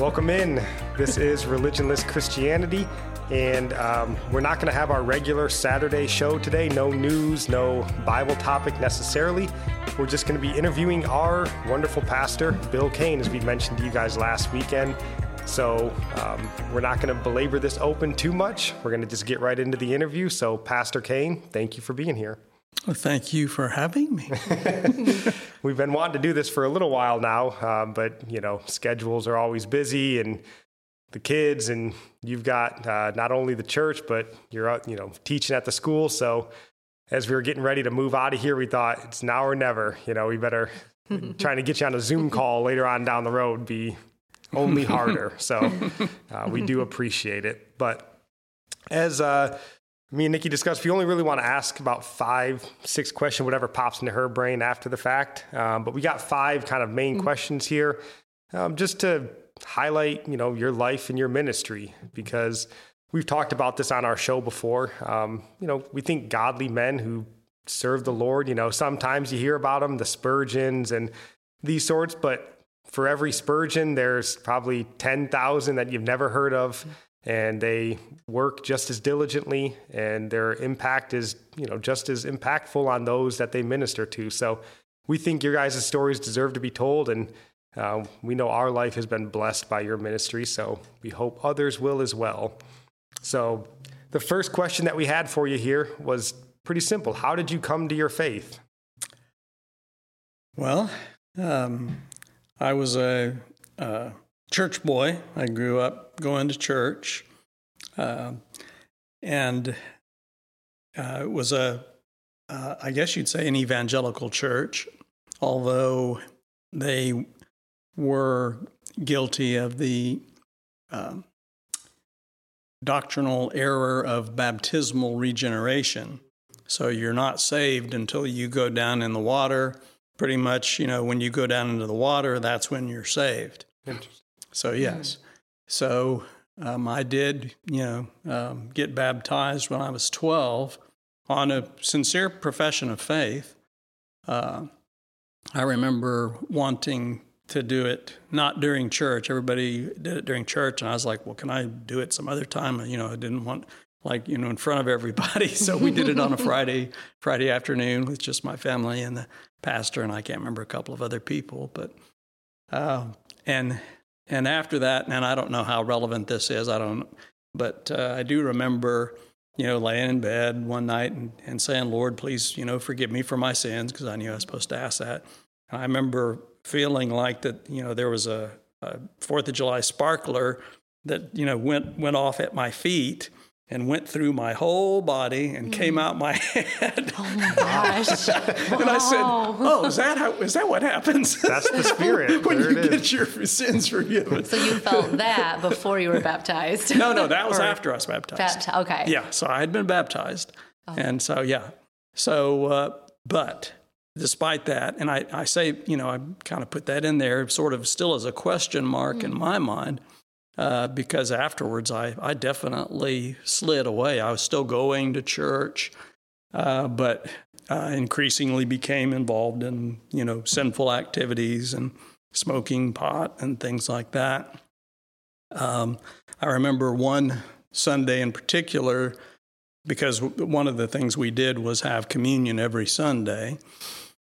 Welcome in. This is Religionless Christianity, and um, we're not going to have our regular Saturday show today. No news, no Bible topic necessarily. We're just going to be interviewing our wonderful pastor, Bill Cain, as we mentioned to you guys last weekend. So um, we're not going to belabor this open too much. We're going to just get right into the interview. So, Pastor Cain, thank you for being here. Well, thank you for having me. We've been wanting to do this for a little while now, um, but you know, schedules are always busy, and the kids, and you've got uh, not only the church, but you're uh, you know teaching at the school. So, as we were getting ready to move out of here, we thought it's now or never. You know, we better trying to get you on a Zoom call later on down the road be only harder. so, uh, we do appreciate it, but as uh, me and Nickie discussed, we only really want to ask about five, six questions, whatever pops into her brain after the fact. Um, but we got five kind of main mm-hmm. questions here, um, just to highlight, you know, your life and your ministry, because we've talked about this on our show before. Um, you know, we think godly men who serve the Lord, you know, sometimes you hear about them, the Spurgeons and these sorts, but for every Spurgeon, there's probably 10,000 that you've never heard of and they work just as diligently and their impact is you know just as impactful on those that they minister to. So we think your guys' stories deserve to be told and uh, we know our life has been blessed by your ministry so we hope others will as well. So the first question that we had for you here was pretty simple. How did you come to your faith? Well um, i was a uh, church boy. I grew up going to church, uh, and uh, it was a, uh, I guess you'd say, an evangelical church, although they were guilty of the um, doctrinal error of baptismal regeneration. So you're not saved until you go down in the water. Pretty much, you know, when you go down into the water, that's when you're saved. So, yes. Mm. So, um, I did, you know, um, get baptized when I was 12 on a sincere profession of faith. Uh, I remember wanting to do it not during church. Everybody did it during church, and I was like, "Well, can I do it some other time?" You know, I didn't want like you know in front of everybody, so we did it on a Friday Friday afternoon with just my family and the pastor, and I can't remember a couple of other people, but uh, and and after that, and I don't know how relevant this is, I don't, but uh, I do remember, you know, laying in bed one night and, and saying, Lord, please, you know, forgive me for my sins, because I knew I was supposed to ask that. And I remember feeling like that, you know, there was a, a Fourth of July sparkler that, you know, went, went off at my feet and went through my whole body and mm. came out my head. Oh my gosh! and I said, "Oh, is that how? Is that what happens? That's the spirit when you get your sins forgiven." So you felt that before you were baptized? no, no, that was or after I was baptized. Bapt- okay. Yeah, so I had been baptized, oh. and so yeah, so uh, but despite that, and I, I say, you know, I kind of put that in there, sort of still as a question mark mm. in my mind uh, because afterwards I, I definitely slid away. I was still going to church, uh, but I increasingly became involved in you know sinful activities and smoking pot and things like that. Um, I remember one Sunday in particular because one of the things we did was have communion every Sunday,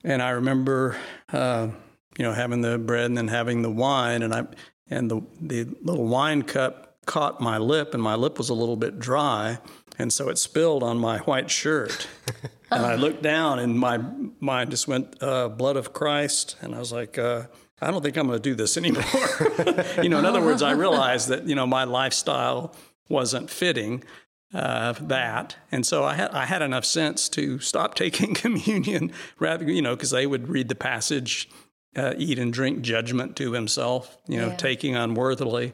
and I remember. Uh, you know, having the bread and then having the wine, and I and the, the little wine cup caught my lip, and my lip was a little bit dry, and so it spilled on my white shirt. and I looked down, and my mind just went, uh, "Blood of Christ," and I was like. Uh, I don't think I'm going to do this anymore. you know, in other words, I realized that you know my lifestyle wasn't fitting uh, that, and so I had I had enough sense to stop taking communion rather, you know, because they would read the passage uh, eat and drink judgment to himself, you know, Yeah. taking unworthily.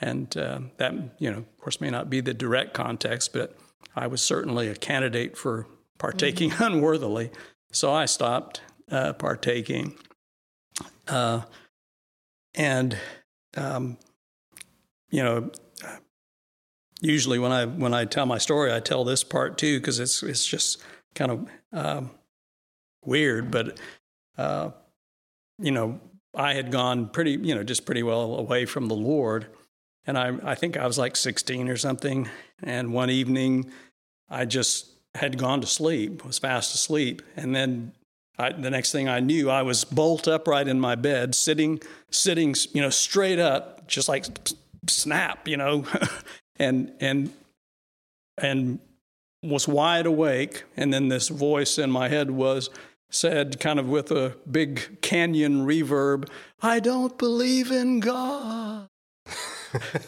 And uh, that, you know, of course, may not be the direct context, but I was certainly a candidate for partaking unworthily. So I stopped uh, partaking. Uh, and, um, you know, usually when I when I tell my story, I tell this part too because it's it's just kind of um, weird. But uh, you know, I had gone pretty you know just pretty well away from the Lord, and I I think I was like 16 or something. And one evening, I just had gone to sleep, was fast asleep, and then. I, the next thing I knew, I was bolt upright in my bed, sitting, sitting, you know, straight up, just like snap, you know, and and and was wide awake and then this voice in my head was said kind of with a big canyon reverb i don't believe in god.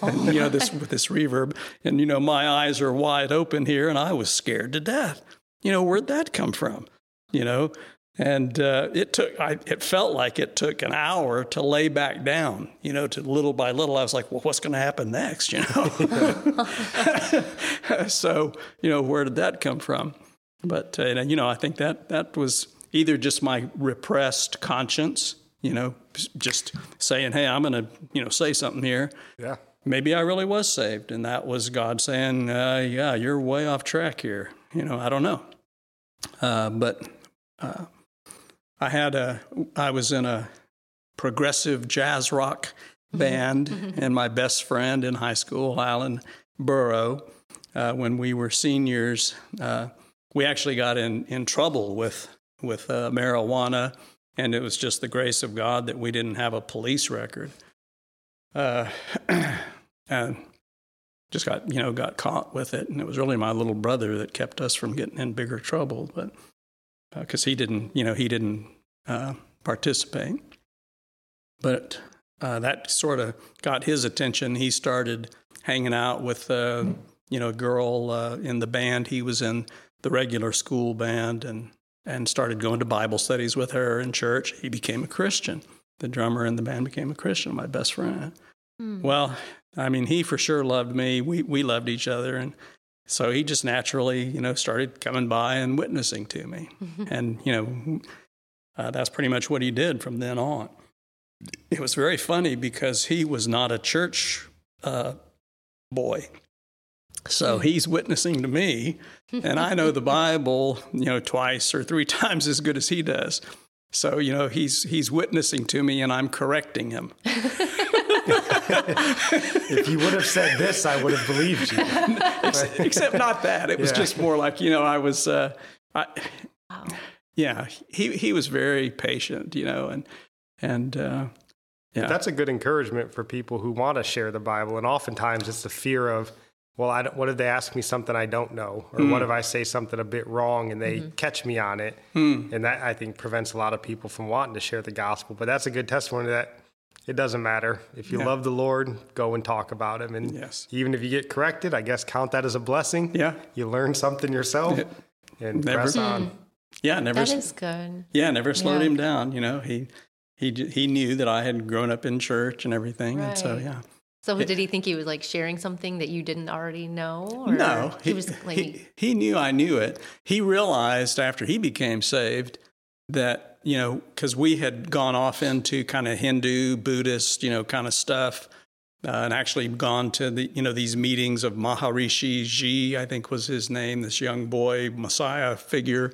And, you know this with this reverb and you know my eyes are wide open here and i was scared to death. You know where'd that come from? You know? And uh, it took I, it felt like it took an hour to lay back down you know to little by little i was like well what's going to happen next? You know? So you know where did that come from? But uh, you know i think that that was either just my repressed conscience you know just saying hey i'm going to you know say something here Yeah. maybe I really was saved, and that was God saying, uh, "Yeah, you're way off track here." You know, I don't know, uh, but uh, I had a, I was in a progressive jazz rock band, and my best friend in high school, Alan Burrow, uh, when we were seniors, uh, we actually got in in trouble with with uh, marijuana, and it was just the grace of God that we didn't have a police record uh, and just got you know got caught with it, and it was really my little brother that kept us from getting in bigger trouble, but because he didn't you know he didn't uh, participate, but uh, that sort of got his attention. He started hanging out with uh, you know a girl uh, in the band. He was in the regular school band and and started going to Bible studies with her in church. He became a Christian the drummer in the band became a Christian, my best friend. Well, I mean, he for sure loved me. We we loved each other, and so he just naturally, you know, started coming by and witnessing to me, and you know, uh, that's pretty much what he did from then on. It was very funny because he was not a church uh, boy. So he's witnessing to me, and I know the Bible, you know, twice or three times as good as he does. So you know he's he's witnessing to me, and I'm correcting him. If you would have said this, I would have believed you. Except, except not that. It was Yeah. just more like you know I was. Uh, I, Yeah, he he was very patient, you know, and and uh, yeah, That's a good encouragement for people who want to share the Bible. And oftentimes it's the fear of, well, I don't, what if they ask me something I don't know? Or hmm. what if I say something a bit wrong and they mm-hmm. catch me on it? Hmm. And that, I think, prevents a lot of people from wanting to share the gospel. But that's a good testimony that it doesn't matter. If you Yeah. love the Lord, go and talk about him. And Yes. even if you get corrected, I guess count that as a blessing. Yeah. You learn something yourself and Never- press hmm. on. yeah, never That is good. yeah never slowed Yeah. him down. You know, he he he knew that I had grown up in church and everything, and so yeah. So did he think he was like sharing something that you didn't already know? Or No, he, was like, he, he knew I knew it. He realized after he became saved that, you know, because we had gone off into kind of Hindu, Buddhist, you know, kind of stuff, uh, and actually gone to the, you know, these meetings of Maharishi Ji, I think was his name, this young boy, Messiah figure.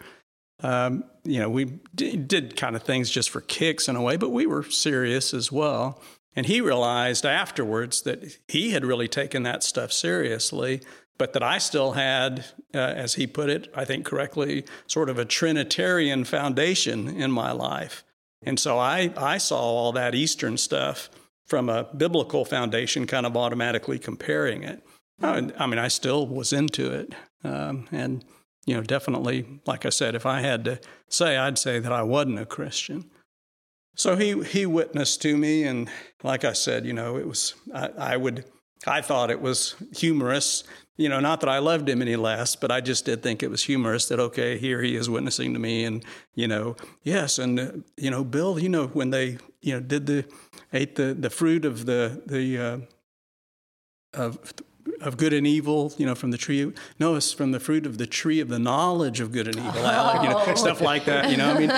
Um, you know, we d- did kind of things just for kicks in a way, but we were serious as well. And he realized afterwards that he had really taken that stuff seriously, but that I still had, uh, as he put it, I think correctly, sort of a Trinitarian foundation in my life. And so I, I saw all that Eastern stuff from a biblical foundation, kind of automatically comparing it. I, mean, I still was into it. Um, and, you know, definitely, like I said, if I had to say, I'd say that I wasn't a Christian. So he he witnessed to me, and like I said, you know, it was I, I would I thought it was humorous. You know, not that I loved him any less, but I just did think it was humorous that, okay, here he is witnessing to me. And, you know, yes. And, uh, you know, Bill, you know, when they, you know, did the, ate the, the fruit of the, the, uh, of, of good and evil, you know, from the tree. No, it's from the fruit of the tree of the knowledge of good and evil, Alec, you know, stuff like that. You know, I mean,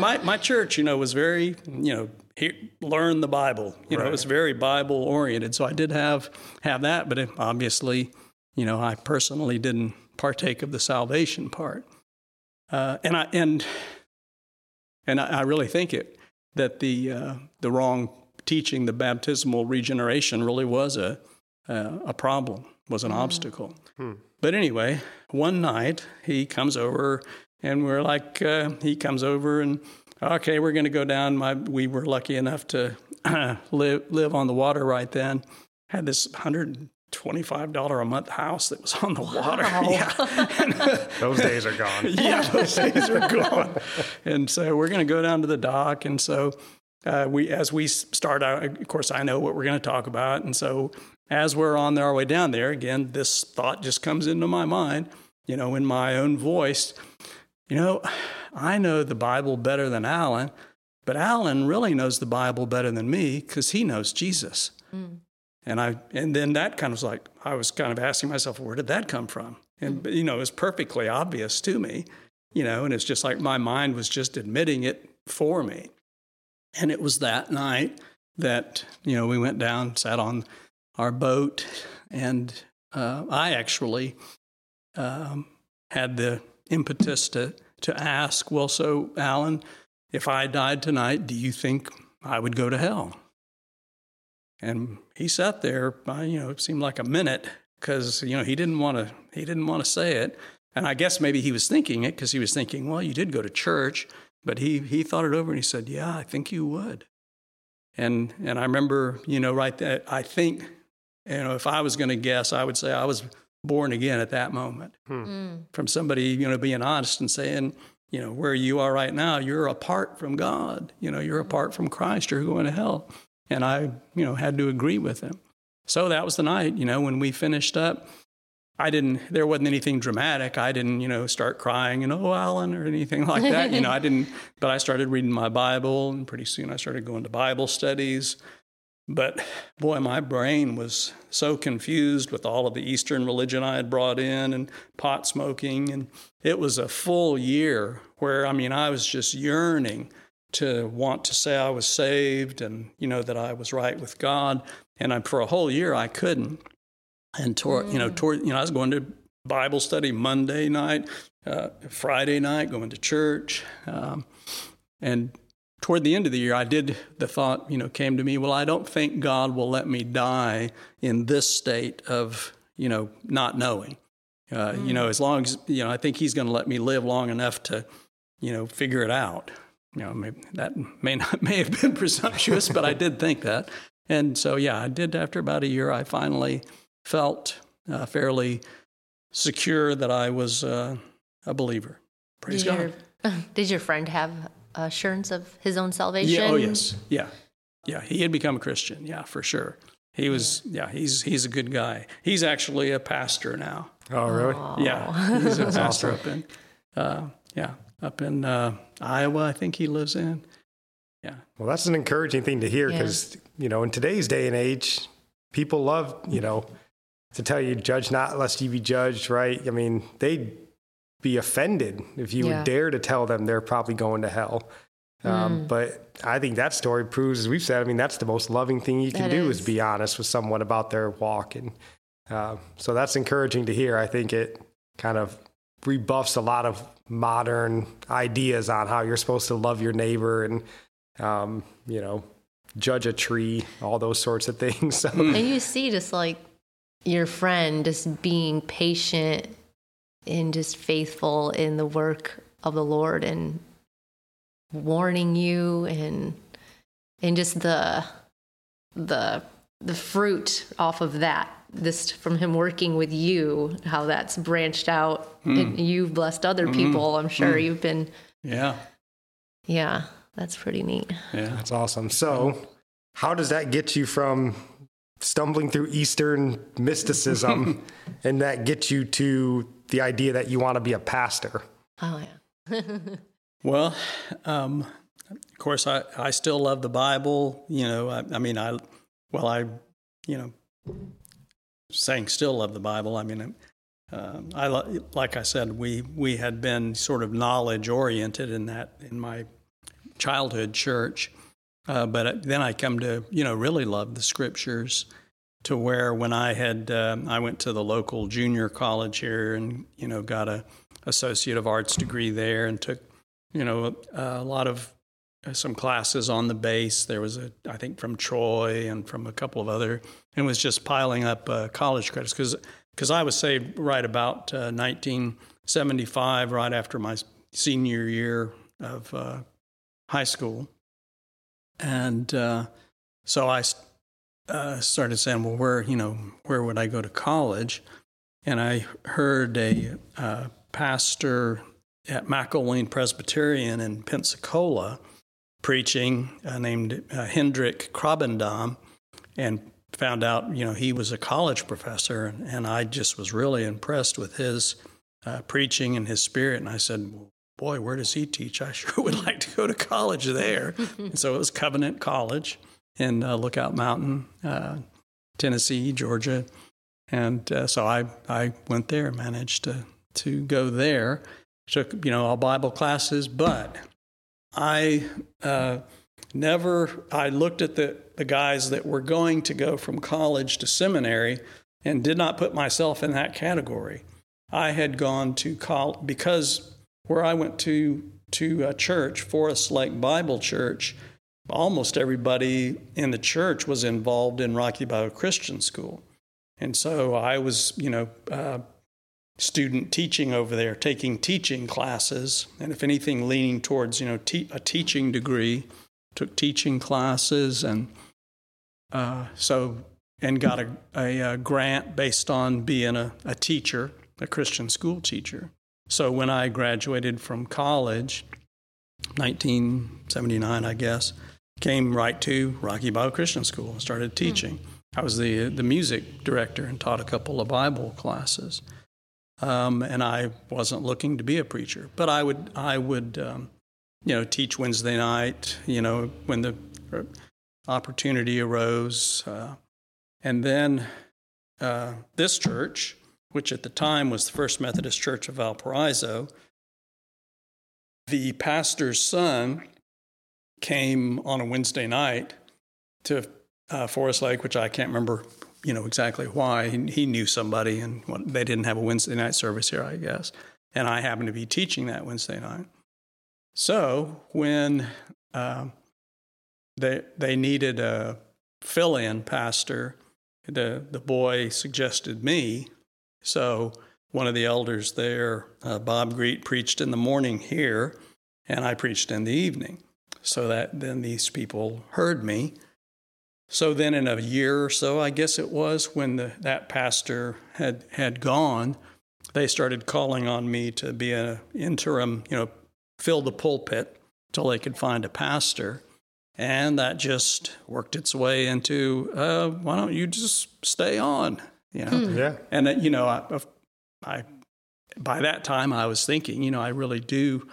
my my church, you know, was very, you know, here, learn the Bible. You know, it was very Bible oriented. So I did have have that, but it, obviously, you know, I personally didn't partake of the salvation part. Uh, and I and and I, I really think it that the uh, the wrong teaching, the baptismal regeneration, really was a uh, a problem, was an obstacle. But anyway, one night he comes over, and we're like, uh, he comes over and okay, we're going to go down. My we were lucky enough to live live on the water right then. Had this hundred twenty five dollar a month house that was on the water. Yeah. Those days are gone. yeah, those days are gone. And so we're going to go down to the dock. And so uh, we, as we start out, of course, I know what we're going to talk about. And so as we're on our way down there, again, this thought just comes into my mind, you know, in my own voice. You know, I know the Bible better than Alan, but Alan really knows the Bible better than me because he knows Jesus. Mm. And I and then that kind of was like I was kind of asking myself, where did that come from? And mm. you know, it was perfectly obvious to me, you know, and it's just like my mind was just admitting it for me. And it was that night that you know we went down, sat on our boat, and uh, I actually um, had the impetus to to ask, well, so Alan, if I died tonight, do you think I would go to hell? And he sat there, you know, it seemed like a minute because you know he didn't want to he didn't want to say it. And I guess maybe he was thinking it because he was thinking, well, you did go to church, but he he thought it over and he said, yeah, I think you would. And and I remember, you know, right there, I think, you know, if I was going to guess, I would say I was born again at that moment hmm. Hmm. from somebody, you know, being honest and saying, you know, where you are right now, you're apart from God. You know, you're hmm. apart from Christ. You're going to hell. And I, you know, had to agree with him. So that was the night, you know, when we finished up. I didn't, there wasn't anything dramatic. I didn't, you know, start crying and, oh, Alan, or anything like that. You know, I didn't, but I started reading my Bible and pretty soon I started going to Bible studies. But boy, my brain was so confused with all of the Eastern religion I had brought in and pot smoking. And it was a full year where, I mean, I was just yearning to want to say I was saved and, you know, that I was right with God. And I, for a whole year, I couldn't. And toward, you know, toward, you know, I was going to Bible study Monday night, uh, Friday night, going to church. Um, and toward the end of the year, I did, the thought, you know, came to me, well, I don't think God will let me die in this state of, you know, not knowing. Uh, You know, as long as, you know, I think He's going to let me live long enough to, you know, figure it out. You know, maybe that may not, may have been presumptuous, but I did think that. And so, yeah, I did after about a year, I finally felt uh, fairly secure that I was uh, a believer. Praise Did God. your, did your friend have assurance of his own salvation? Yeah. Oh, yes. Yeah. Yeah. He had become a Christian. Yeah, for sure. He was. Yeah. He's he's a good guy. He's actually a pastor now. Oh, really? Yeah. He's a pastor up in. Uh, yeah. Up in uh, Iowa, I think he lives in. Yeah. Well, that's an encouraging thing to hear because, you know, in today's day and age, people love, you know, to tell you, judge not lest you be judged, right? I mean, they'd be offended if you Yeah. would dare to tell them they're probably going to hell. Um, But I think that story proves, as we've said, I mean, that's the most loving thing you can That do is. is. be honest with someone about their walk. And uh, so that's encouraging to hear. I think it kind of rebuffs a lot of modern ideas on how you're supposed to love your neighbor and, um, you know, judge a tree, all those sorts of things. So, And you see just like your friend just being patient and just faithful in the work of the Lord and warning you and and just the the the fruit off of that this from him working with you how that's branched out hmm. and you've blessed other hmm. people i'm sure hmm. you've been Yeah. yeah that's pretty neat Yeah. That's awesome. So, how does that get you from stumbling through Eastern mysticism, and that gets you to the idea that you want to be a pastor? Oh, yeah. Well, um, of course, I, I still love the Bible. You know, I, I mean, I, well, I, you know, saying still love the Bible. I mean, um, I like I said, we we had been sort of knowledge oriented in that in my childhood church, uh, but then I come to you know really love the scriptures to where when I had uh, I went to the local junior college here and you know got a associate of arts degree there and took you know a, a lot of uh, some classes on the base. There was a I think from Troy and from a couple of other and was just piling up uh, college credits because because I was saved right about uh, 1975, right after my senior year of uh, high school, and uh, so I uh, started saying, well, where you know where would I go to college? And I heard a uh, pastor at McIlwain Presbyterian in Pensacola preaching uh, named uh, Hendrik Krabbendam, and found out, you know, he was a college professor, and, and I just was really impressed with his uh, preaching and his spirit. And I said, boy, where does he teach? I sure would like to go to college there. so it was Covenant College in uh, Lookout Mountain, uh, Tennessee, Georgia. And uh, so I, I went there, managed to, to go there, took, you know, all Bible classes, but I uh, never, I looked at the, the guys that were going to go from college to seminary and did not put myself in that category. I had gone to college because where I went to to a church, Forest Lake Bible Church, almost everybody in the church was involved in Rocky Bayou Christian School, and so I was, you know, uh, student teaching over there, taking teaching classes, and if anything, leaning towards, you know, te- a teaching degree took teaching classes, and uh, so and got a, a, a, grant based on being a, a teacher, a Christian school teacher. So when I graduated from college, 1979, I guess, came right to Rocky Bayou Christian School and started teaching. Mm. I was the the music director and taught a couple of Bible classes. Um, and I wasn't looking to be a preacher, but I would I would um, you know, teach Wednesday night, you know, when the opportunity arose. Uh, and then uh, this church, which at the time was the First Methodist Church of Valparaiso, the pastor's son came on a Wednesday night to uh, Forest Lake, which I can't remember, you know, exactly why. He, he knew somebody, and they didn't have a Wednesday night service here, I guess. And I happened to be teaching that Wednesday night. So when uh, they they needed a fill-in pastor, the the boy suggested me. So one of the elders there, uh, Bob Greet, preached in the morning here, and I preached in the evening. So that then these people heard me. So then, in a year or so, I guess it was when the, that pastor had had gone, they started calling on me to be an interim, you know, fill the pulpit till they could find a pastor. And that just worked its way into, uh, why don't you just stay on? You know? Hmm. Yeah. And, uh, you know, I, I, by that time I was thinking, you know, I really do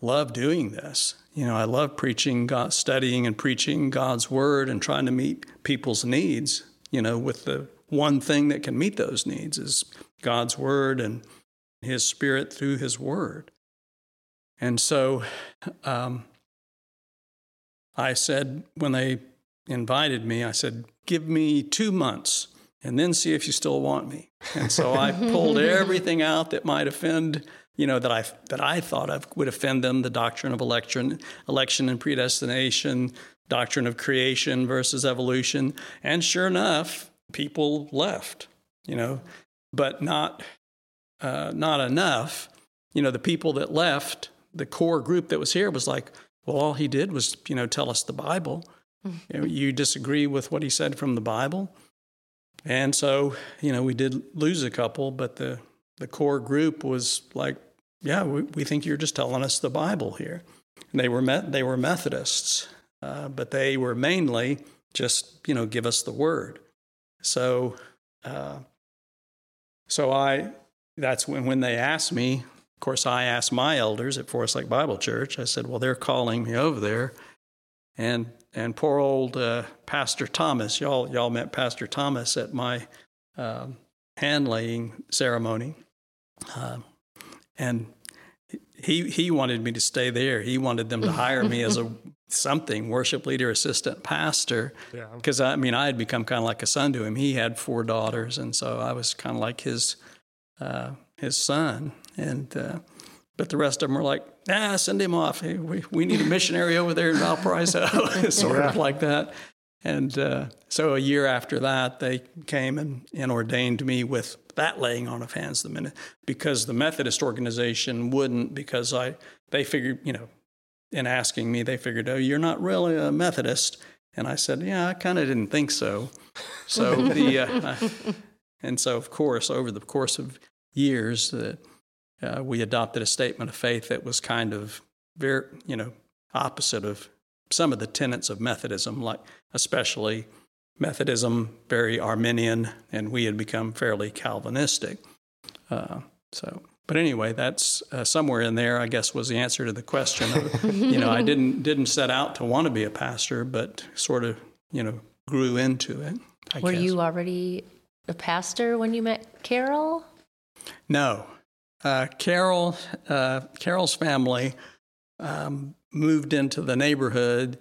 love doing this. You know, I love preaching, God, studying and preaching God's word and trying to meet people's needs, you know, with the one thing that can meet those needs is God's word and his spirit through his word. And so um, I said, when they invited me, I said, give me two months and then see if you still want me. And so I pulled everything out that might offend, you know, that I, that I thought of would offend them the doctrine of election, election and predestination, doctrine of creation versus evolution. And sure enough, people left, you know, but not, uh, not enough. You know, the people that left the core group that was here was like, well, all he did was, you know, tell us the Bible. Mm-hmm. You, know, you disagree with what he said from the Bible. And so, you know, we did lose a couple, but the, the core group was like, yeah, we, we think you're just telling us the Bible here. And they were, met, they were Methodists, uh, but they were mainly just, you know, give us the word. So, uh, so I, that's when, when they asked me, of course, I asked my elders at Forest Lake Bible Church, I said, well, they're calling me over there. And, and poor old uh, Pastor Thomas, y'all, y'all met Pastor Thomas at my um, hand laying ceremony. Um, and he, he wanted me to stay there. He wanted them to hire me as a something worship leader, assistant pastor. Because yeah. I mean, I had become kind of like a son to him. He had four daughters, and so I was kind of like his uh, his son. And uh, but the rest of them were like, ah, send him off. Hey, we we need a missionary over there in Valparaiso, sort yeah. of like that. And uh, so a year after that, they came and, and ordained me with that laying on of hands the minute because the Methodist organization wouldn't because I they figured you know in asking me they figured oh you're not really a Methodist and I said yeah I kind of didn't think so so the uh, and so of course over the course of years uh, uh, we adopted a statement of faith that was kind of very you know opposite of some of the tenets of Methodism like especially Methodism, very Arminian, and we had become fairly Calvinistic. Uh, so, but anyway, that's uh, somewhere in there. I guess was the answer to the question. Of, you know, I didn't didn't set out to want to be a pastor, but sort of you know grew into it. I Were guess. you already a pastor when you met Carol? No, uh, Carol uh, Carol's family um, moved into the neighborhood.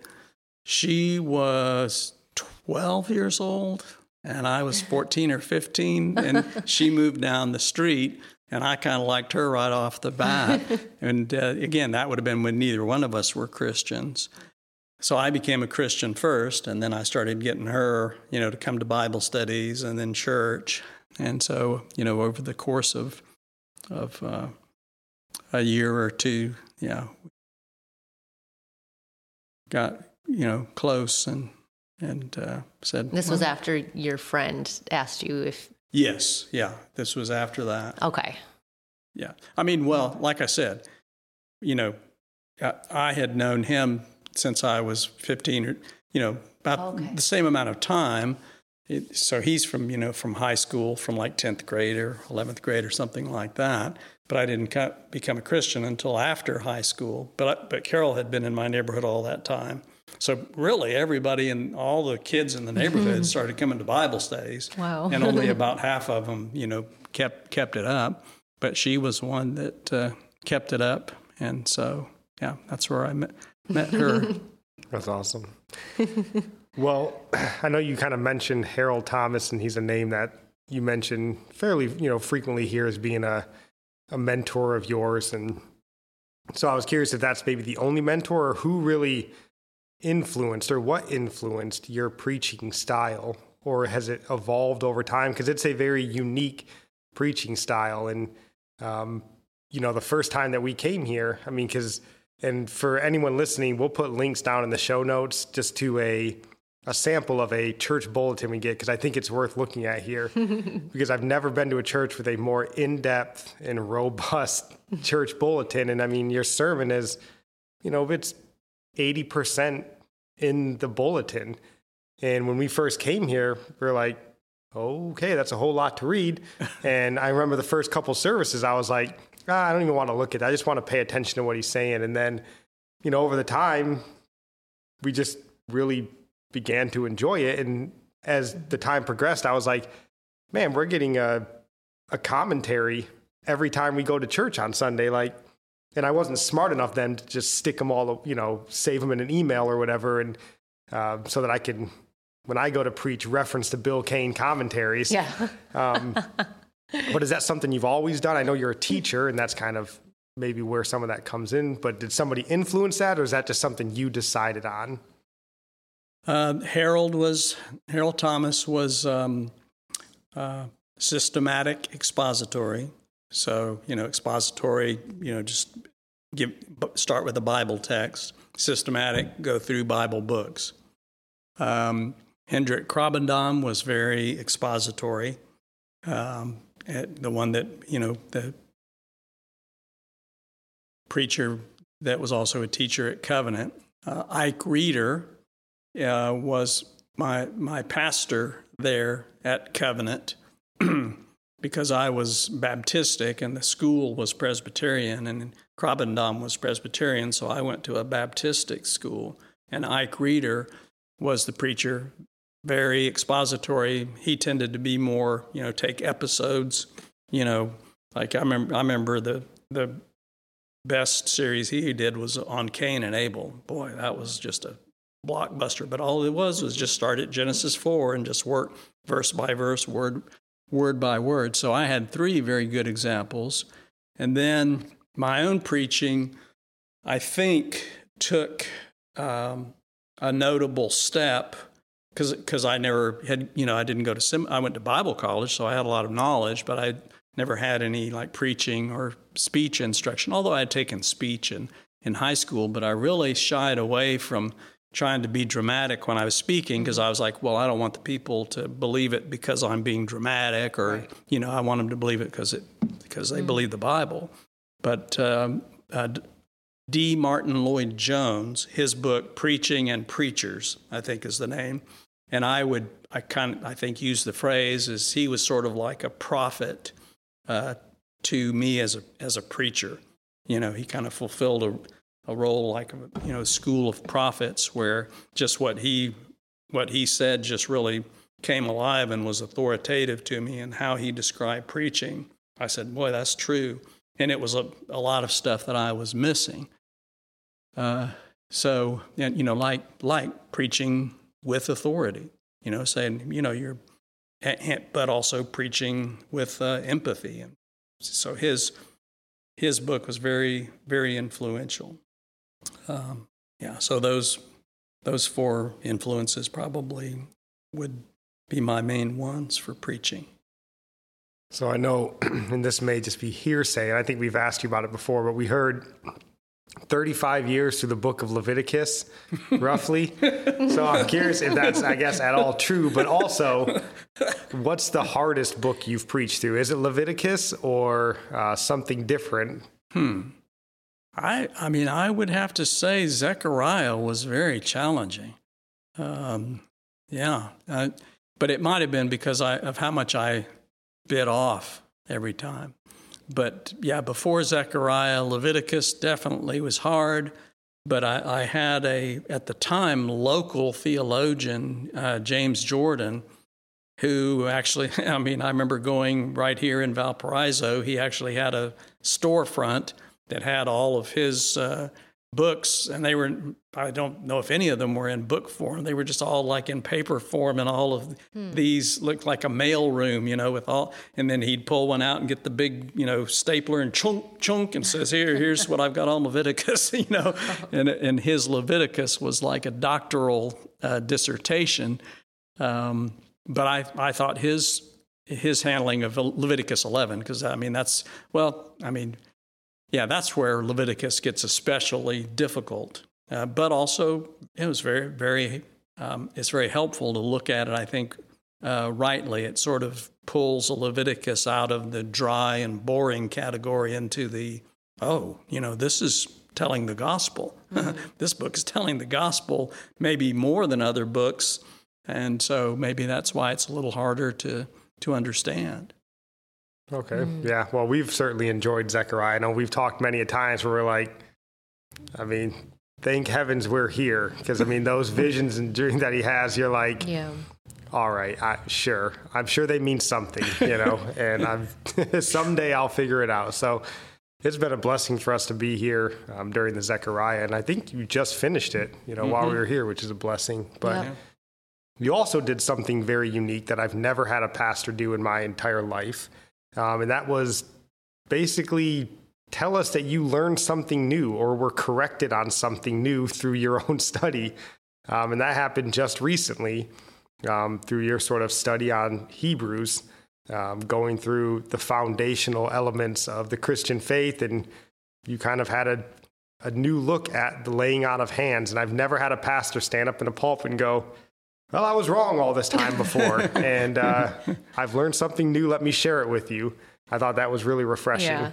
She was 12 years old and I was 14 or 15 and she moved down the street and I kind of liked her right off the bat. and uh, again, that would have been when neither one of us were Christians. So I became a Christian first and then I started getting her, you know, to come to Bible studies and then church. And so, you know, over the course of of uh, a year or two, yeah, got you know close and and uh, said. This was after your friend asked you if. Yes, yeah. This was after that. Okay. Yeah. I mean, well, like I said, you know, I, I had known him since I was 15 or, you know, about okay. the same amount of time. It, so he's from, you know, from high school, from like 10th grade or 11th grade or something like that. But I didn't become a Christian until after high school. But, but Carol had been in my neighborhood all that time. So really, everybody and all the kids in the neighborhood started coming to Bible studies. Wow! and only about half of them, you know, kept kept it up. But she was one that uh, kept it up, and so yeah, that's where I met met her. that's awesome. Well, I know you kind of mentioned Harold Thomas, and he's a name that you mention fairly, you know, frequently here as being a a mentor of yours, and so I was curious if that's maybe the only mentor, or who really influenced or what influenced your preaching style or has it evolved over time? Because it's a very unique preaching style. And um, you know the first time that we came here i mean because and for anyone listening we'll put links down in the show notes just to a a sample of a church bulletin we get because i think it's worth looking at here because i've never been to a church with a more in-depth and robust church bulletin and i mean your sermon is you know it's 80% in the bulletin. And when we first came here, we are like, okay, that's a whole lot to read. and I remember the first couple services, I was like, ah, I don't even want to look at it. I just want to pay attention to what he's saying. And then, you know, over the time, we just really began to enjoy it. And as the time progressed, I was like, man, we're getting a, a commentary every time we go to church on Sunday. Like, and I wasn't smart enough then to just stick them all, you know, save them in an email or whatever, and uh, so that I can, when I go to preach, reference to Bill Cain commentaries. Yeah. um, but is that something you've always done? I know you're a teacher, and that's kind of maybe where some of that comes in. But did somebody influence that, or is that just something you decided on? Uh, Harold was Harold Thomas was um, uh, systematic expository. So, you know, expository, you know, just give start with a Bible text, systematic, go through Bible books. Um, Hendrik Krabbendam was very expository. Um, the one that, you know, the preacher that was also a teacher at Covenant. Uh, Ike Reeder uh, was my my pastor there at Covenant, because I was Baptistic and the school was Presbyterian and Krabbendam was Presbyterian, so I went to a Baptistic school. And Ike Reeder was the preacher, very expository. He tended to be more, you know, take episodes, you know, like I remember I remember the the best series he did was on Cain and Abel. Boy, that was just a blockbuster. But all it was was just start at Genesis 4 and just work verse by verse, word, word by word. So I had three very good examples. And then my own preaching, I think, took um, a notable step because I never had, you know, I didn't go to, sim- I went to Bible college, so I had a lot of knowledge, but I never had any like preaching or speech instruction, although I had taken speech in, in high school, but I really shied away from trying to be dramatic when I was speaking because I was like, well, I don't want the people to believe it because I'm being dramatic, or right. you know, I want them to believe it because it because they mm. believe the Bible. But um, uh, D. Martyn Lloyd Jones, his book "Preaching and Preachers," I think is the name, and I would I kind of I think use the phrase as he was sort of like a prophet uh, to me as a as a preacher. You know, he kind of fulfilled a a role like you know school of prophets where just what he what he said just really came alive and was authoritative to me and how he described preaching. I said boy that's true. And it was a, a lot of stuff that i was missing. Uh, so you know like like preaching with authority you know saying you know you're but also preaching with uh, empathy. And so his his book was very very influential um, yeah, so those those four influences probably would be my main ones for preaching. So I know, and this may just be hearsay, and I think we've asked you about it before, but we heard 35 years through the book of Leviticus, roughly. so I'm curious if that's, I guess, at all true, but also, what's the hardest book you've preached through? Is it Leviticus or uh, something different? Hmm. I, I mean, I would have to say Zechariah was very challenging. Um, yeah, but it might have been because I, of how much I bit off every time. But yeah, before Zechariah, Leviticus definitely was hard. But I, I had a, at the time, local theologian, uh, James Jordan, who actually, I mean, I remember going right here in Valparaiso. He actually had a storefront that had all of his uh, books, and they were, I don't know if any of them were in book form. They were just all like in paper form, and all of hmm. these looked like a mail room, you know, with all, and then he'd pull one out and get the big, you know, stapler and chunk, chunk, and says, Here, here's what I've got on Leviticus, you know. And, and his Leviticus was like a doctoral uh, dissertation. Um, but I, I thought his his handling of Leviticus 11, because I mean, that's, well, I mean, yeah, that's where Leviticus gets especially difficult. Uh, but also, it was very, very, um, it's very helpful to look at it. I think uh, rightly, it sort of pulls Leviticus out of the dry and boring category into the oh, you know, this is telling the gospel. Mm-hmm. this book is telling the gospel, maybe more than other books, and so maybe that's why it's a little harder to to understand. Okay. Mm. Yeah. Well, we've certainly enjoyed Zechariah. I know we've talked many a times where we're like, I mean, thank heavens we're here because I mean those visions and dreams that he has, you're like, yeah. All right, I, sure. I'm sure they mean something, you know, and I'm someday I'll figure it out. So it's been a blessing for us to be here um, during the Zechariah, and I think you just finished it, you know, mm-hmm. while we were here, which is a blessing. But yeah. you also did something very unique that I've never had a pastor do in my entire life. Um, and that was basically tell us that you learned something new or were corrected on something new through your own study. Um, and that happened just recently um, through your sort of study on Hebrews, um, going through the foundational elements of the Christian faith. And you kind of had a, a new look at the laying on of hands. And I've never had a pastor stand up in a pulpit and go, well, I was wrong all this time before, and uh, I've learned something new. Let me share it with you. I thought that was really refreshing. Yeah.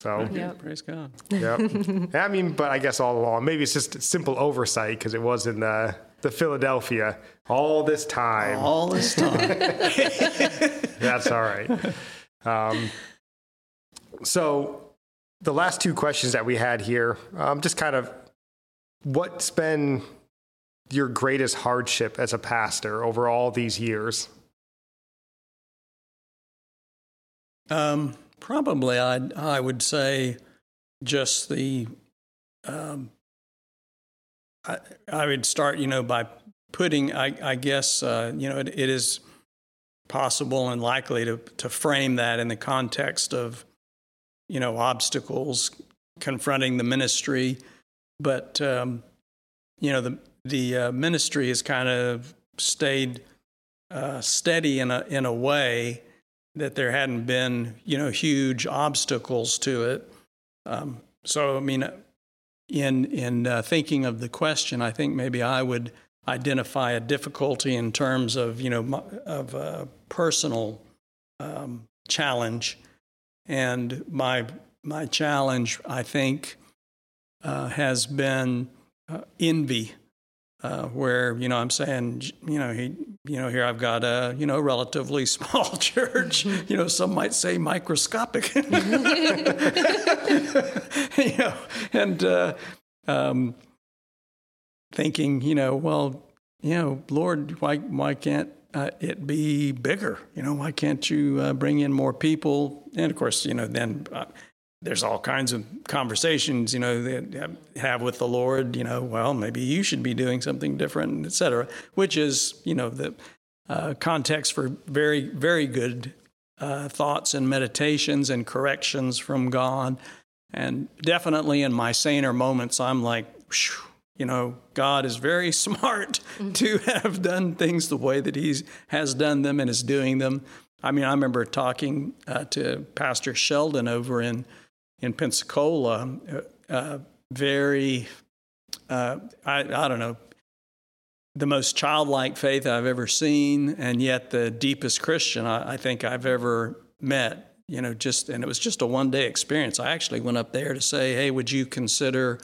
So, yep. praise God. Yep. I mean, but I guess all along, maybe it's just simple oversight because it was in the the Philadelphia all this time. All this time. That's all right. Um, so, the last two questions that we had here, um, just kind of what's been your greatest hardship as a pastor over all these years? Um, probably, I I would say just the. Um, I I would start, you know, by putting. I I guess uh, you know it, it is possible and likely to to frame that in the context of, you know, obstacles confronting the ministry, but um, you know the the uh, ministry has kind of stayed uh, steady in a in a way that there hadn't been, you know, huge obstacles to it. Um, so, I mean, in in uh, thinking of the question, I think maybe I would identify a difficulty in terms of, you know, of a personal um, challenge, and my my challenge, I think, uh, has been uh, envy uh, where you know I'm saying you know he you know here I've got a you know relatively small church. You know some might say microscopic. You know and uh, um, thinking you know well you know Lord why why can't uh, it be bigger? You know why can't you uh, bring in more people? And of course you know then uh, there's all kinds of conversations, you know, that have with the Lord, you know, well, maybe you should be doing something different, et cetera, which is, you know, the uh, context for very, very good uh, thoughts and meditations and corrections from God. And definitely in my saner moments, I'm like, you know, God is very smart mm-hmm. to have done things the way that He has done them and is doing them. I mean, I remember talking uh, to Pastor Sheldon over in in Pensacola, uh, uh, very, uh, I, I don't know, the most childlike faith I've ever seen, and yet the deepest Christian I, I think I've ever met. You know, just and it was just a one day experience. I actually went up there to say, "Hey, would you consider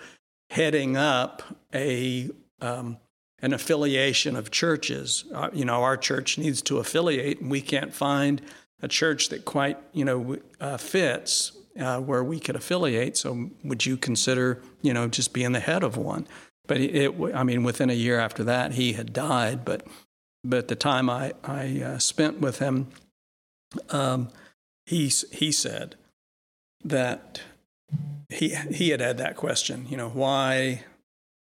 heading up a um, an affiliation of churches? Uh, you know, our church needs to affiliate, and we can't find a church that quite you know uh, fits uh, where we could affiliate. So would you consider, you know, just being the head of one? But it, it I mean, within a year after that, he had died. But but the time I I uh, spent with him, um, he he said that he he had had that question. You know, why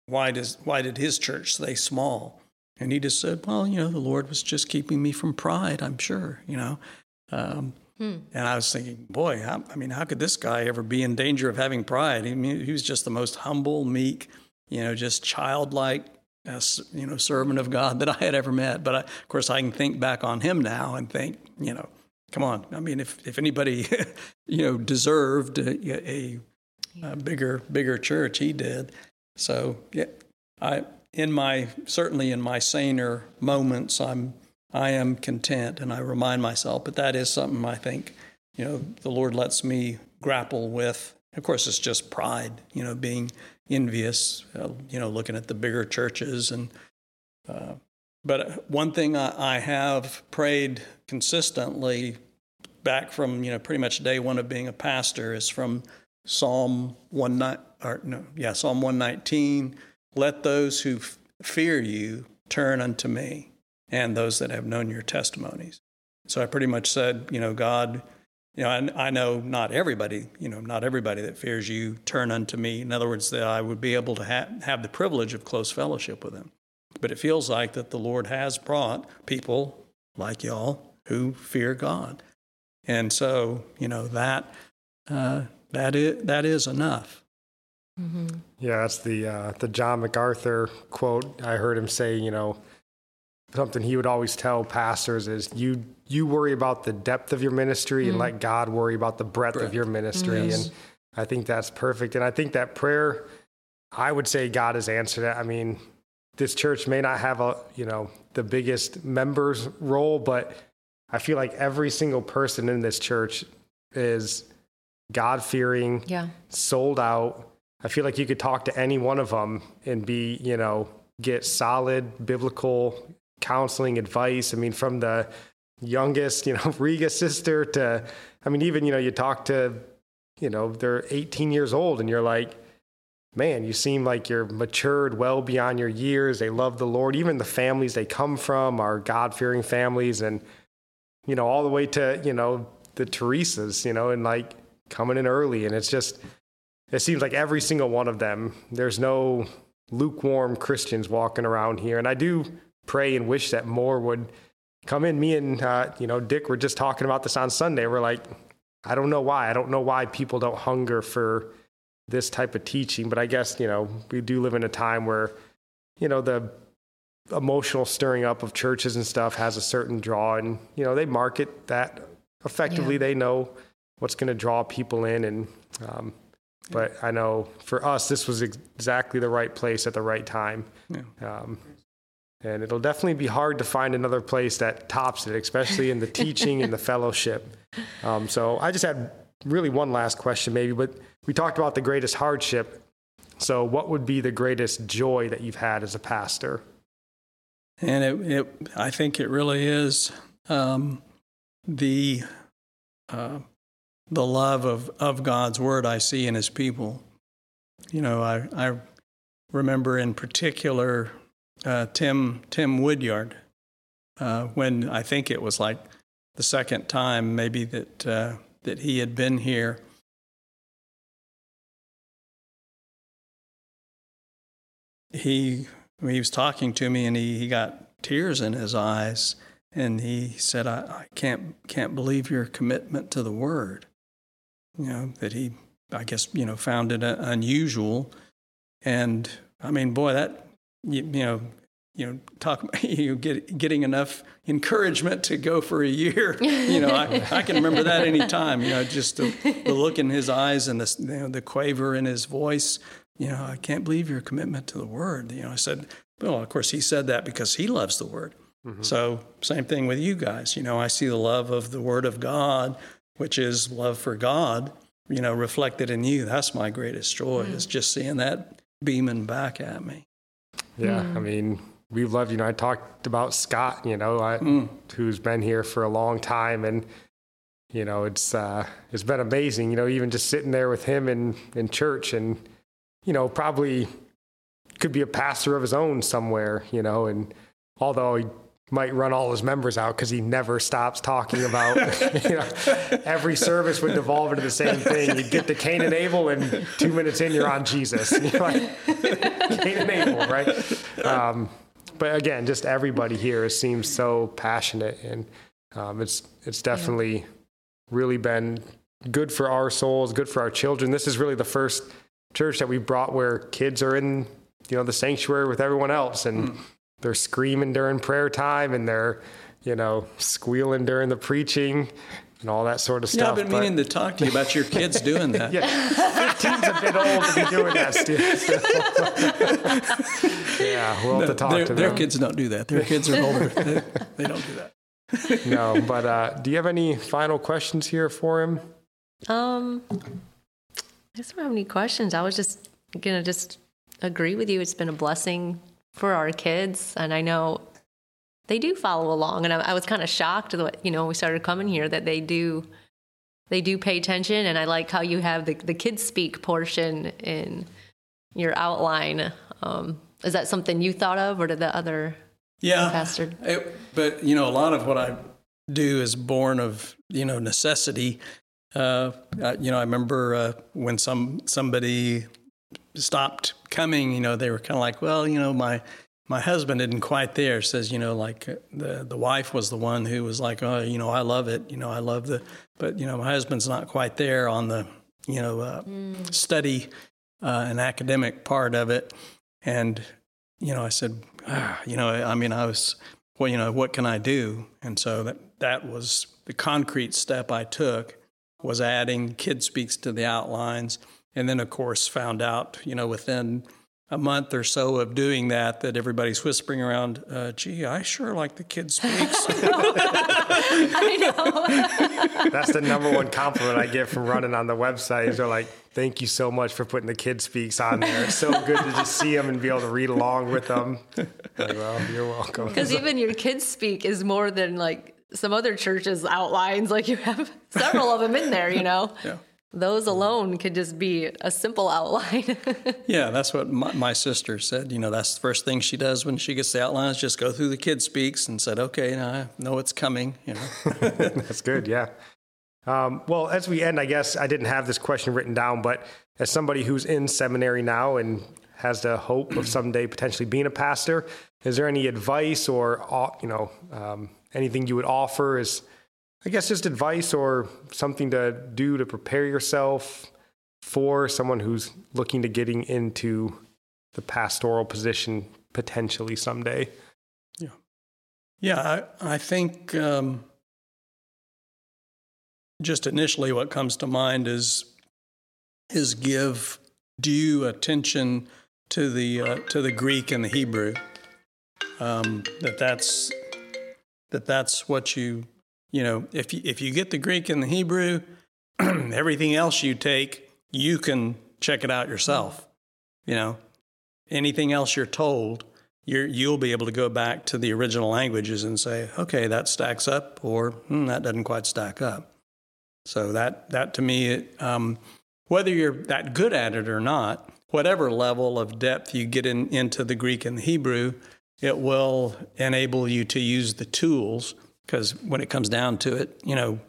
why does why did his church stay small? And he just said, well, you know, the Lord was just keeping me from pride. I'm sure. You know. Um, Hmm. And I was thinking, boy, how, I mean, how could this guy ever be in danger of having pride? I mean, he was just the most humble, meek, you know, just childlike, uh, you know, servant of God that I had ever met. But I, of course, I can think back on him now and think, you know, come on. I mean, if if anybody, you know, deserved a, a, a bigger bigger church, he did. So yeah, I in my certainly in my saner moments, I'm I am content and I remind myself, but that is something I think, you know, the Lord lets me grapple with. Of course, it's just pride, you know, being envious, uh, you know, looking at the bigger churches. And, uh, but one thing I, I have prayed consistently back from, you know, pretty much day one of being a pastor is from Psalm 1, or no, yeah, Psalm 119. Let those who f- fear you turn unto me and those that have known your testimonies. So I pretty much said, you know, God, you know, I, I know not everybody, you know, not everybody that fears you turn unto me. In other words, that I would be able to ha- have the privilege of close fellowship with them. But it feels like that the Lord has brought people like y'all who fear God. And so, you know, that, uh, that, is, that is enough. Mm-hmm. Yeah, that's the, uh, the John MacArthur quote. I heard him say, you know, something he would always tell pastors is you you worry about the depth of your ministry mm. and let God worry about the breadth, breadth. of your ministry. Yes. And I think that's perfect. And I think that prayer, I would say God has answered it. I mean, this church may not have a you know the biggest members role, but I feel like every single person in this church is God fearing, yeah. sold out. I feel like you could talk to any one of them and be, you know, get solid biblical counseling advice. I mean, from the youngest, you know, Riga sister to, I mean, even, you know, you talk to, you know, they're 18 years old and you're like, man, you seem like you're matured well beyond your years. They love the Lord. Even the families they come from are God fearing families. And, you know, all the way to, you know, the Teresas, you know, and like coming in early. And it's just, it seems like every single one of them, there's no lukewarm Christians walking around here. And I do pray and wish that more would come in. Me and, uh, you know, Dick were just talking about this on Sunday. We're like, I don't know why. I don't know why people don't hunger for this type of teaching. But I guess, you know, we do live in a time where, you know, the emotional stirring up of churches and stuff has a certain draw and, you know, they market that effectively. Yeah. They know what's going to draw people in. And, um, but I know for us, this was exactly the right place at the right time. Yeah. Um, and it'll definitely be hard to find another place that tops it, especially in the teaching and the fellowship. Um, so I just had really one last question, maybe, but we talked about the greatest hardship. So, what would be the greatest joy that you've had as a pastor? And it, it I think it really is um, the uh, the love of, of God's word I see in His people. You know, I I remember in particular uh, Tim Tim Woodyard uh, when I think it was like the second time maybe that uh, that he had been here. He he was talking to me and he, he got tears in his eyes and he said I, I can't can't believe your commitment to the word. You know that he i guess you know found it unusual. And i mean boy that you, you know you know talk you get getting enough encouragement to go for a year you know I, I can remember that any time. you know just the, the look in his eyes and the you know, the quaver in his voice you know, I can't believe your commitment to the word. You know, I said, well, of course, he said that because he loves the word. Mm-hmm. So, same thing with you guys. You know, I see the love of the word of God, which is love for God, you know, reflected in you. That's my greatest joy, mm. is just seeing that beaming back at me. Yeah. Mm. I mean, we love, you know, I talked about Scott, you know, I, mm. who's been here for a long time. And, you know, it's, uh, it's been amazing, you know, even just sitting there with him in, in church and, you know, probably could be a pastor of his own somewhere, you know, and although he might run all his members out because he never stops talking about, you know, every service would devolve into the same thing. You'd get to Cain and Abel, and two minutes in, you're on Jesus. You're like, Cain and Abel, right? Um, but again, just everybody here seems so passionate, and um, it's it's definitely yeah. really been good for our souls, good for our children. This is really the first church that we brought where kids are in, you know, the sanctuary with everyone else and mm. They're screaming during prayer time and they're, you know, squealing during the preaching and all that sort of stuff. Yeah, I've been but, meaning to talk to you about your kids doing that. yeah, 15's a bit old to be doing that, Steve. yeah, we'll have to talk to them. Their kids don't do that. Their kids are older. they, they don't do that. no, but uh, do you have any final questions here for him? Um, I just don't have any questions. I was just gonna just agree with you. It's been a blessing for our kids, and I know they do follow along. And I, I was kind of shocked that you know we started coming here that they do they do pay attention. And I like how you have the the kids speak portion in your outline. Um, is that something you thought of, or did the other yeah pastor? It, but you know, a lot of what I do is born of you know necessity uh, you know, I remember uh, when some somebody stopped coming. You know, they were kind of like, well, you know, my my husband isn't quite there. Says, you know, like uh, the the wife was the one who was like, oh, you know, I love it. You know, I love the, but you know, my husband's not quite there on the, you know, uh, mm. study uh, and academic part of it. And you know, I said, ah, you know, I mean, I was, well, you know, what can I do? And so that that was the concrete step I took was adding Kid Speaks to the outlines. And then, of course, found out, you know, within a month or so of doing that that everybody's whispering around, uh, gee, I sure like the kid speaks. I know. That's the number one compliment I get from running on the website. Is they're like, "Thank you so much for putting the kid speaks on there. It's so good to just see them and be able to read along with them." Like, well, you're welcome. Because even your kids speak is more than like some other churches outlines. Like you have several of them in there, you know. Yeah. Those alone could just be a simple outline. Yeah, that's what my, my sister said. You know, that's the first thing she does when she gets the outlines, just go through the kid speaks and said, okay, now I know it's coming, you know. That's good. Yeah. Um, well, as we end, I guess I didn't have this question written down, but as somebody who's in seminary now and has the hope of someday potentially being a pastor, is there any advice or you know um, anything you would offer? Is I guess just advice or something to do to prepare yourself for someone who's looking to getting into the pastoral position potentially someday. Yeah, Yeah, I, I think um, just initially what comes to mind is is give due attention to the uh, to the Greek and the Hebrew. Um, that that's that that's what you you know if you, if you get the Greek and the Hebrew, everything else you take you can check it out yourself. You know, anything else you're told, you're, you'll be able to go back to the original languages and say, okay, that stacks up, or hmm, that doesn't quite stack up. So that that to me, it, um, whether you're that good at it or not, whatever level of depth you get in, into the Greek and the Hebrew, it will enable you to use the tools. Because when it comes down to it, you know,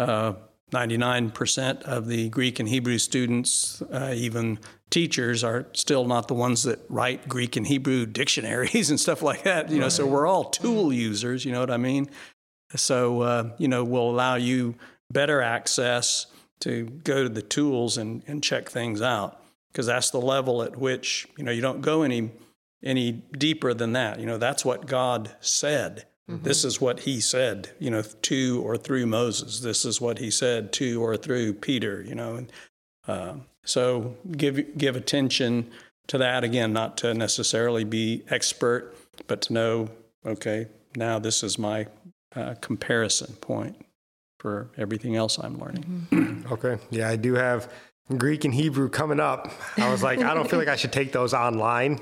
uh, 99% of the Greek and Hebrew students, uh, even teachers, are still not the ones that write Greek and Hebrew dictionaries and stuff like that. You know, so we're all tool users. You know what I mean? So uh, you know, we'll allow you better access to go to the tools and, and check things out because that's the level at which you know you don't go any any deeper than that. You know, that's what God said. This is what he said, you know, to or through Moses. This is what he said to or through Peter, you know. And, uh, so give give attention to that again, not to necessarily be expert, but to know, okay, now this is my uh, comparison point for everything else I'm learning. Okay. Yeah, I do have Greek and Hebrew coming up. I was like, I don't feel like I should take those online.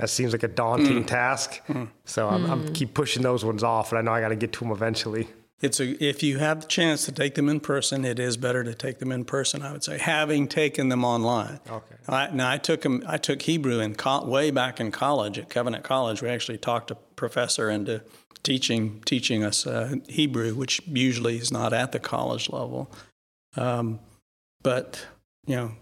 That seems like a daunting task. So I'm, I'm keep pushing those ones off, and I know I got to get to them eventually. It's a, if you have the chance to take them in person, it is better to take them in person. I would say, having taken them online. Okay. I, now I took them. I took Hebrew in co- way back in college at Covenant College. We actually talked a professor into teaching teaching us uh, Hebrew, which usually is not at the college level. Um, but you know,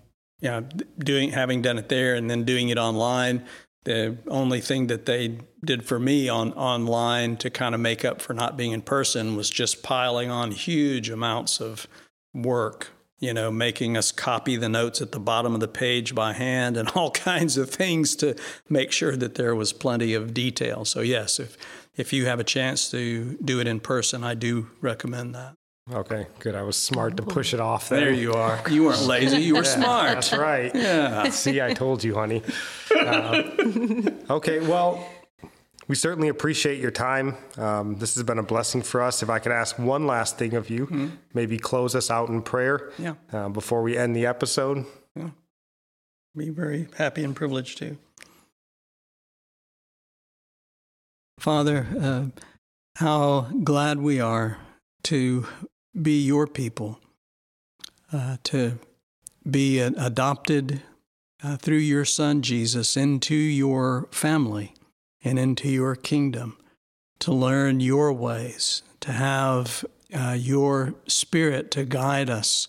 yeah, doing having done it there and then doing it online. The only thing that they did for me on online to kind of make up for not being in person was just piling on huge amounts of work. You know, making us copy the notes at the bottom of the page by hand and all kinds of things to make sure that there was plenty of detail. So yes, if if you have a chance to do it in person, I do recommend that. Okay, good. I was smart to push it off there. There you are. You weren't lazy. You were smart. That's right. Yeah. See, I told you, honey. Uh, okay, well, we certainly appreciate your time. Um, this has been a blessing for us. If I could ask one last thing of you, maybe close us out in prayer Yeah. uh, before we end the episode. Yeah. Be very happy and privileged to. Father, uh, how glad we are to be your people, uh, to be adopted uh, through your Son Jesus into your family and into your kingdom, to learn your ways, to have uh, your Spirit to guide us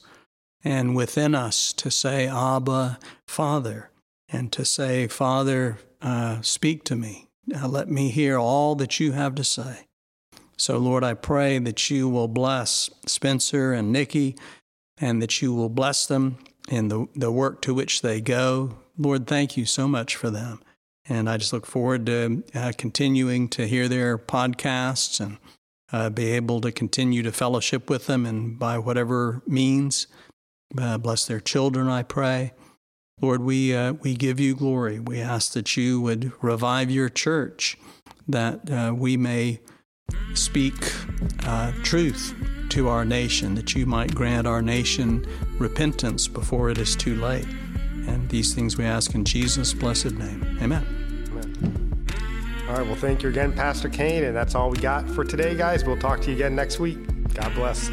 and within us to say, Abba, Father, and to say, Father, uh, speak to me. Uh, let me hear all that you have to say. So, Lord, I pray that you will bless Spencer and Nickie and that you will bless them in the, the work to which they go. Lord, thank you so much for them. And I just look forward to uh, continuing to hear their podcasts and uh, be able to continue to fellowship with them and by whatever means. Uh, bless their children, I pray. Lord, we, uh, we give you glory. We ask that you would revive your church, that uh, we may speak uh, truth to our nation, that you might grant our nation repentance before it is too late. And these things we ask in Jesus' blessed name. Amen. Amen. All right. Well, thank you again, Pastor Cain. And that's all we got for today, guys. We'll talk to you again next week. God bless.